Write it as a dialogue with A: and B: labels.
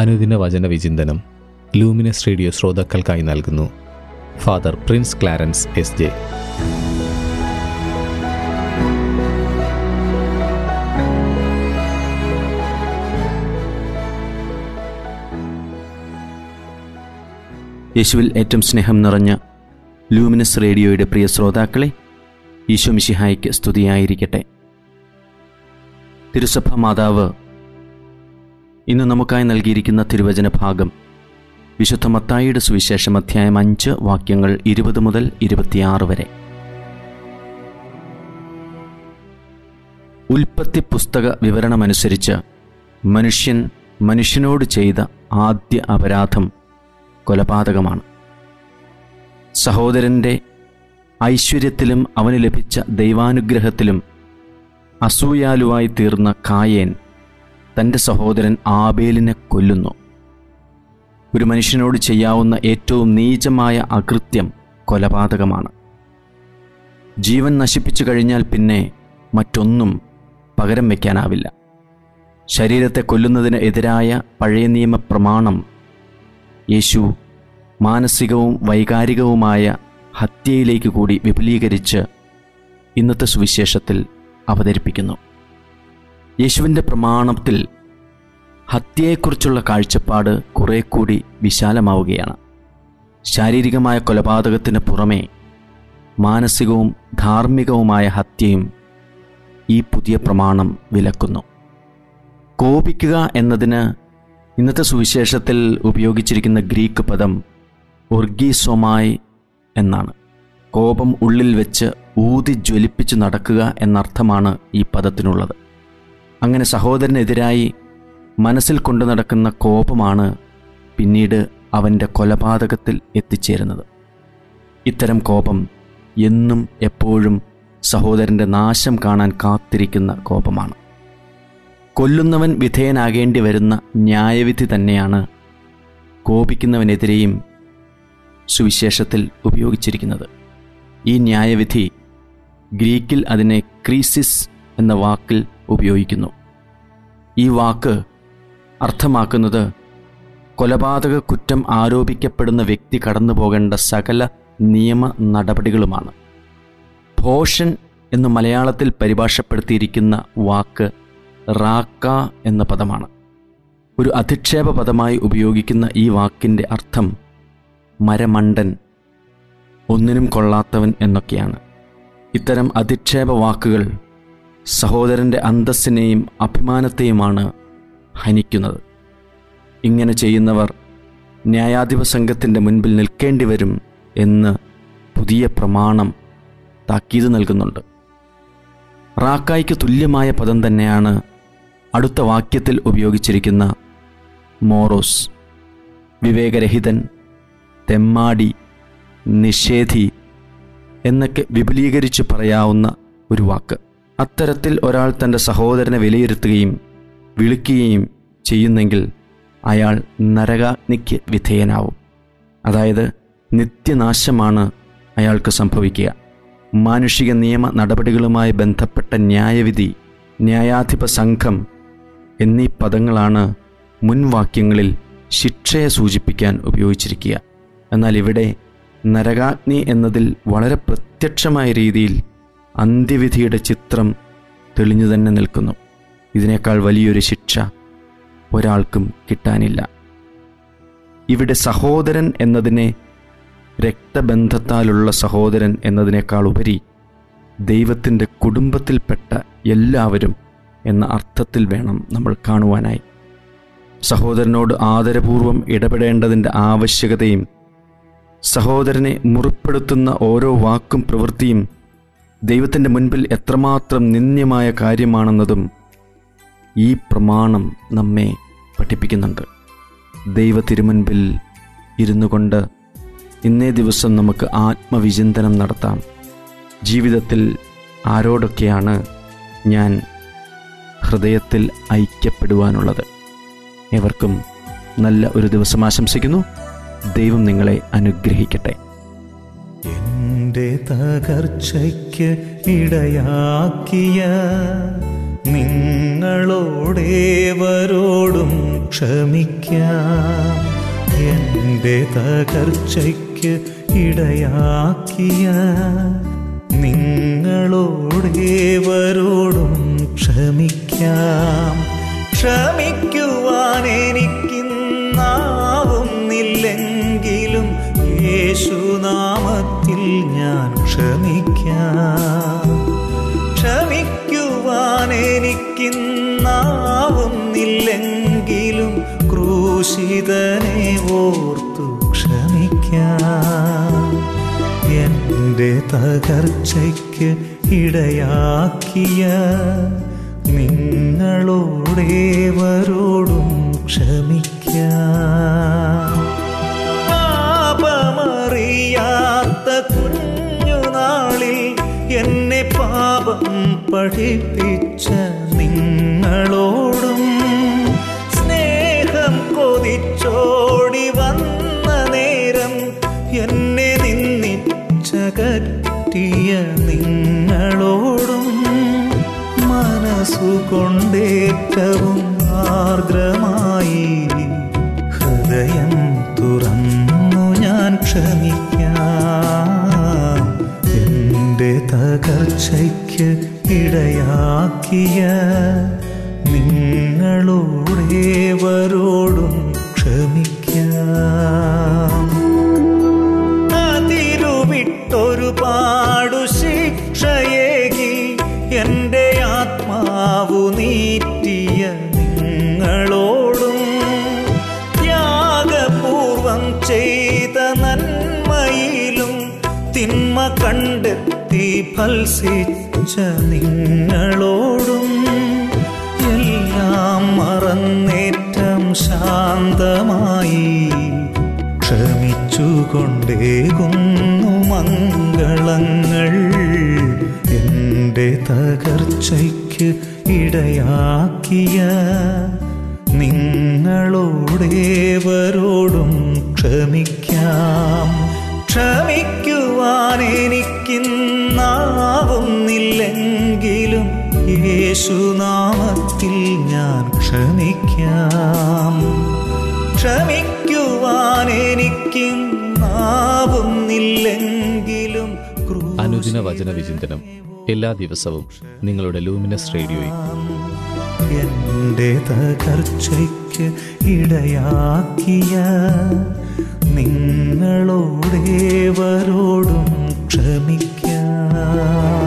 A: അനുദിന വചന വിചിന്തനം ലൂമിനസ് റേഡിയോ ശ്രോതാക്കൾക്കായി നൽകുന്നു. Father Prince Clarence S J.
B: യേശുവിൽ ഏറ്റവും സ്നേഹം നിറഞ്ഞ ലൂമിനസ് റേഡിയോയുടെ പ്രിയ ശ്രോതാക്കളെ ഈശോ മിഷിഹായിക്ക് സ്തുതിയായിരിക്കട്ടെ. തിരുസഭ മാതാവ് ഇന്ന് നമുക്കായി നൽകിയിരിക്കുന്ന തിരുവചന ഭാഗം വിശുദ്ധ മത്തായിയുടെ സുവിശേഷം അധ്യായം അഞ്ച് വാക്യങ്ങൾ ഇരുപത് മുതൽ ഇരുപത്തിയാറ് വരെ. ഉൽപ്പത്തി പുസ്തക വിവരണമനുസരിച്ച് മനുഷ്യൻ മനുഷ്യനോട് ചെയ്ത ആദ്യ അപരാധം കൊലപാതകമാണ്. സഹോദരന്റെ ഐശ്വര്യത്തിലും അവന് ലഭിച്ച ദൈവാനുഗ്രഹത്തിലും അസൂയാലുവായി തീർന്ന കായേൻ തന്റെ സഹോദരൻ ആബേലിനെ കൊല്ലുന്നു. ഒരു മനുഷ്യനോട് ചെയ്യാവുന്ന ഏറ്റവും നീചമായ അകൃത്യം കൊലപാതകമാണ്. ജീവൻ നശിപ്പിച്ചു കഴിഞ്ഞാൽ പിന്നെ മറ്റൊന്നും പകരം വയ്ക്കാനാവില്ല. ശരീരത്തെ കൊല്ലുന്നതിന് എതിരായ പഴയ നിയമ പ്രമാണം യേശു മാനസികവും വൈകാരികവുമായ ഹത്യയിലേക്ക് കൂടി വിപുലീകരിച്ച് ഇന്നത്തെ സുവിശേഷത്തിൽ അവതരിപ്പിക്കുന്നു. യേശുവിന്റെ പ്രമാണത്തിൽ ഹത്യയെക്കുറിച്ചുള്ള കാഴ്ചപ്പാട് കുറെ കൂടി വിശാലമാവുകയാണ്. ശാരീരികമായ കൊലപാതകത്തിന് പുറമേ മാനസികവും ധാർമ്മികവുമായ ഹത്യയും ഈ പുതിയ പ്രമാണം വിലക്കുന്നു. കോപിക്കുക എന്നതിന് ഇന്നത്തെ സുവിശേഷത്തിൽ ഉപയോഗിച്ചിരിക്കുന്ന ഗ്രീക്ക് പദം ഒർഗീസൊമായ് എന്നാണ്. കോപം ഉള്ളിൽ വെച്ച് ഊതി ജ്വലിപ്പിച്ച് നടക്കുക എന്നർത്ഥമാണ് ഈ പദത്തിനുള്ളത്. അങ്ങനെ സഹോദരനെതിരായി മനസ്സിൽ കൊണ്ടു നടക്കുന്ന കോപമാണ് പിന്നീട് അവന്റെ കൊലപാതകത്തിൽ എത്തിച്ചേരുന്നത്. ഇത്തരം കോപം എന്നും എപ്പോഴും സഹോദരന്റെ നാശം കാണാൻ കാത്തിരിക്കുന്ന കോപമാണ്. കൊല്ലുന്നവൻ വിധേയനാകേണ്ടി വരുന്ന ന്യായവിധി തന്നെയാണ് കോപിക്കുന്നവനെതിരെയും സുവിശേഷത്തിൽ ഉപയോഗിച്ചിരിക്കുന്നത്. ഈ ന്യായവിധി ഗ്രീക്കിൽ അതിനെ ക്രീസിസ് എന്ന വാക്കിൽ ഉപയോഗിക്കുന്നു. ഈ വാക്ക് അർത്ഥമാക്കുന്നത് കൊലപാതക കുറ്റം ആരോപിക്കപ്പെടുന്ന വ്യക്തി കടന്നു പോകേണ്ട സകല നിയമ നടപടികളുമാണ്. ഭോഷൻ എന്ന് മലയാളത്തിൽ പരിഭാഷപ്പെടുത്തിയിരിക്കുന്ന വാക്ക് റാക്ക എന്ന പദമാണ്. ഒരു അധിക്ഷേപ പദമായി ഉപയോഗിക്കുന്ന ഈ വാക്കിന്റെ അർത്ഥം മരമണ്ടൻ ഒന്നിനും കൊള്ളാത്തവൻ എന്നൊക്കെയാണ്. ഇത്തരം അധിക്ഷേപ വാക്കുകൾ സഹോദരന്റെ അന്തസ്സിനെയും അഭിമാനത്തെയുമാണ് ഹനിക്കുന്നത്. ഇങ്ങനെ ചെയ്യുന്നവർ ന്യായാധിപ സംഘത്തിന്റെ മുൻപിൽ നിൽക്കേണ്ടി വരും എന്ന് പുതിയ പ്രമാണം താക്കീത് നൽകുന്നുണ്ട്. റാക്കായ്ക്ക് തുല്യമായ പദം തന്നെയാണ് അടുത്ത വാക്യത്തിൽ ഉപയോഗിച്ചിരിക്കുന്ന മോറോസ്. വിവേകരഹിതൻ തെമ്മാടി നിഷേധി എന്നൊക്കെ വിപുലീകരിച്ച് പറയാവുന്ന ഒരു വാക്ക്. അത്തരത്തിൽ ഒരാൾ തന്റെ സഹോദരനെ വിലയിരുത്തുകയും വിളിക്കുകയും ചെയ്യുന്നെങ്കിൽ അയാൾ നരകാഗ്നിക്ക് വിധേയനാവും. അതായത് നിത്യനാശമാണ് അയാൾക്ക് സംഭവിക്കുക. മാനുഷിക നിയമ നടപടികളുമായി ബന്ധപ്പെട്ട ന്യായവിധി ന്യായാധിപ സംഘം എന്നീ പദങ്ങളാണ് മുൻവാക്യങ്ങളിൽ ശിക്ഷയെ സൂചിപ്പിക്കാൻ ഉപയോഗിച്ചിരിക്കുക. എന്നാൽ ഇവിടെ നരകാഗ്നി എന്നതിൽ വളരെ പ്രത്യക്ഷമായ രീതിയിൽ അന്ത്യവിധിയുടെ ചിത്രം തെളിഞ്ഞു തന്നെ നിൽക്കുന്നു. ഇതിനേക്കാൾ വലിയൊരു ശിക്ഷ ഒരാൾക്കും കിട്ടാനില്ല. ഇവിടെ സഹോദരൻ എന്നതിനെ രക്തബന്ധത്താലുള്ള സഹോദരൻ എന്നതിനേക്കാൾ ഉപരി ദൈവത്തിന്റെ കുടുംബത്തിൽപ്പെട്ട എല്ലാവരും എന്ന അർത്ഥത്തിൽ വേണം നമ്മൾ കാണുവാനായി. സഹോദരനോട് ആദരപൂർവം ഇടപെടേണ്ടതിന്റെ ആവശ്യകതയും സഹോദരനെ മുറിപ്പെടുത്തുന്ന ഓരോ വാക്കും പ്രവൃത്തിയും ദൈവത്തിന്റെ മുൻപിൽ എത്രമാത്രം നിന്ദ്യമായ കാര്യമാണെന്നതും ഈ പ്രമാണം നമ്മെ പഠിപ്പിക്കുന്നുണ്ട്. ദൈവ തിരുമുൻപിൽ ഇരുന്നു കൊണ്ട് ഇന്നേ ദിവസം നമുക്ക് ആത്മവിചിന്തനം നടത്താം. ജീവിതത്തിൽ ആരോടൊക്കെയാണ് ഞാൻ ഹൃദയത്തിൽ ഐക്യപ്പെടുവാനുള്ളത്? ഏവർക്കും നല്ല ഒരു ദിവസം ആശംസിക്കുന്നു. ദൈവം നിങ്ങളെ അനുഗ്രഹിക്കട്ടെ.
C: എന്റെ തകർച്ചയ്ക്ക് ഇടയാക്കിയ നിങ്ങളോടേവരോടും ക്ഷമിക്കാം. എന്റെ തകർച്ചയ്ക്ക് ഇടയാക്കിയ നിങ്ങളോടേവരോടും ക്ഷമിക്കാം. ക്ഷമിക്കുവാൻ എനിക്കിന്നാവുന്നില്ലെങ്കിലും യേശുനാ ക്ഷമിക്കാം. ക്ഷമിക്കുവാൻ എനിക്കിന്നാവുന്നില്ലെങ്കിലും ക്രൂശിതനെ ഓർത്തു ക്ഷമിക്കാം. എന്റെ തകർച്ചയ്ക്ക് ഇടയാക്കിയ നിങ്ങളോടേവരോടും ക്ഷമിക്കാം പഠിപ്പിച്ച നിങ്ങളോടും സ്നേഹം കൊതിച്ചോടി വന്ന നേരം എന്നെ നിന്നിച്ചകറ്റിയ നിങ്ങളോടും മനസ്സുകൊണ്ടേറ്റവും ആർദ്രമായി ഹൃദയം തുറന്നു ഞാൻ ക്ഷമിക്കാം. തകർച്ചയ്ക്ക് ഇടയാക്കിയ കണ്ടെത്തി ഫൽസിച്ച നിങ്ങളോടും എല്ലാം മറന്നേറ്റം ശാന്തമായി ക്ഷമിച്ചുകൊണ്ടേകുന്നു മംഗളങ്ങൾ എന്റെ തകർച്ചയ്ക്ക് ഇടയാക്കിയ നിങ്ങളോടേവരോടും ക്ഷമിക്കാം. ക്ഷമിക്കുവാൻ എനിക്കിന്നാവുന്നില്ലെങ്കിലും യേശുനാമത്തിൽ ഞാൻ ക്ഷമിക്കാം. ക്ഷമിക്കുവാൻ ക്രൂശിൽ
A: അനുദിന വചന വിചിന്തനം എല്ലാ ദിവസവും നിങ്ങളുടെ ലൂമിനസ് റേഡിയോയിൽ.
C: എന്റെ തകർച്ചയ്ക്ക് ഇടയാക്കിയ നിങ്ങളോടേവരോടും ക്ഷമിക്കാം.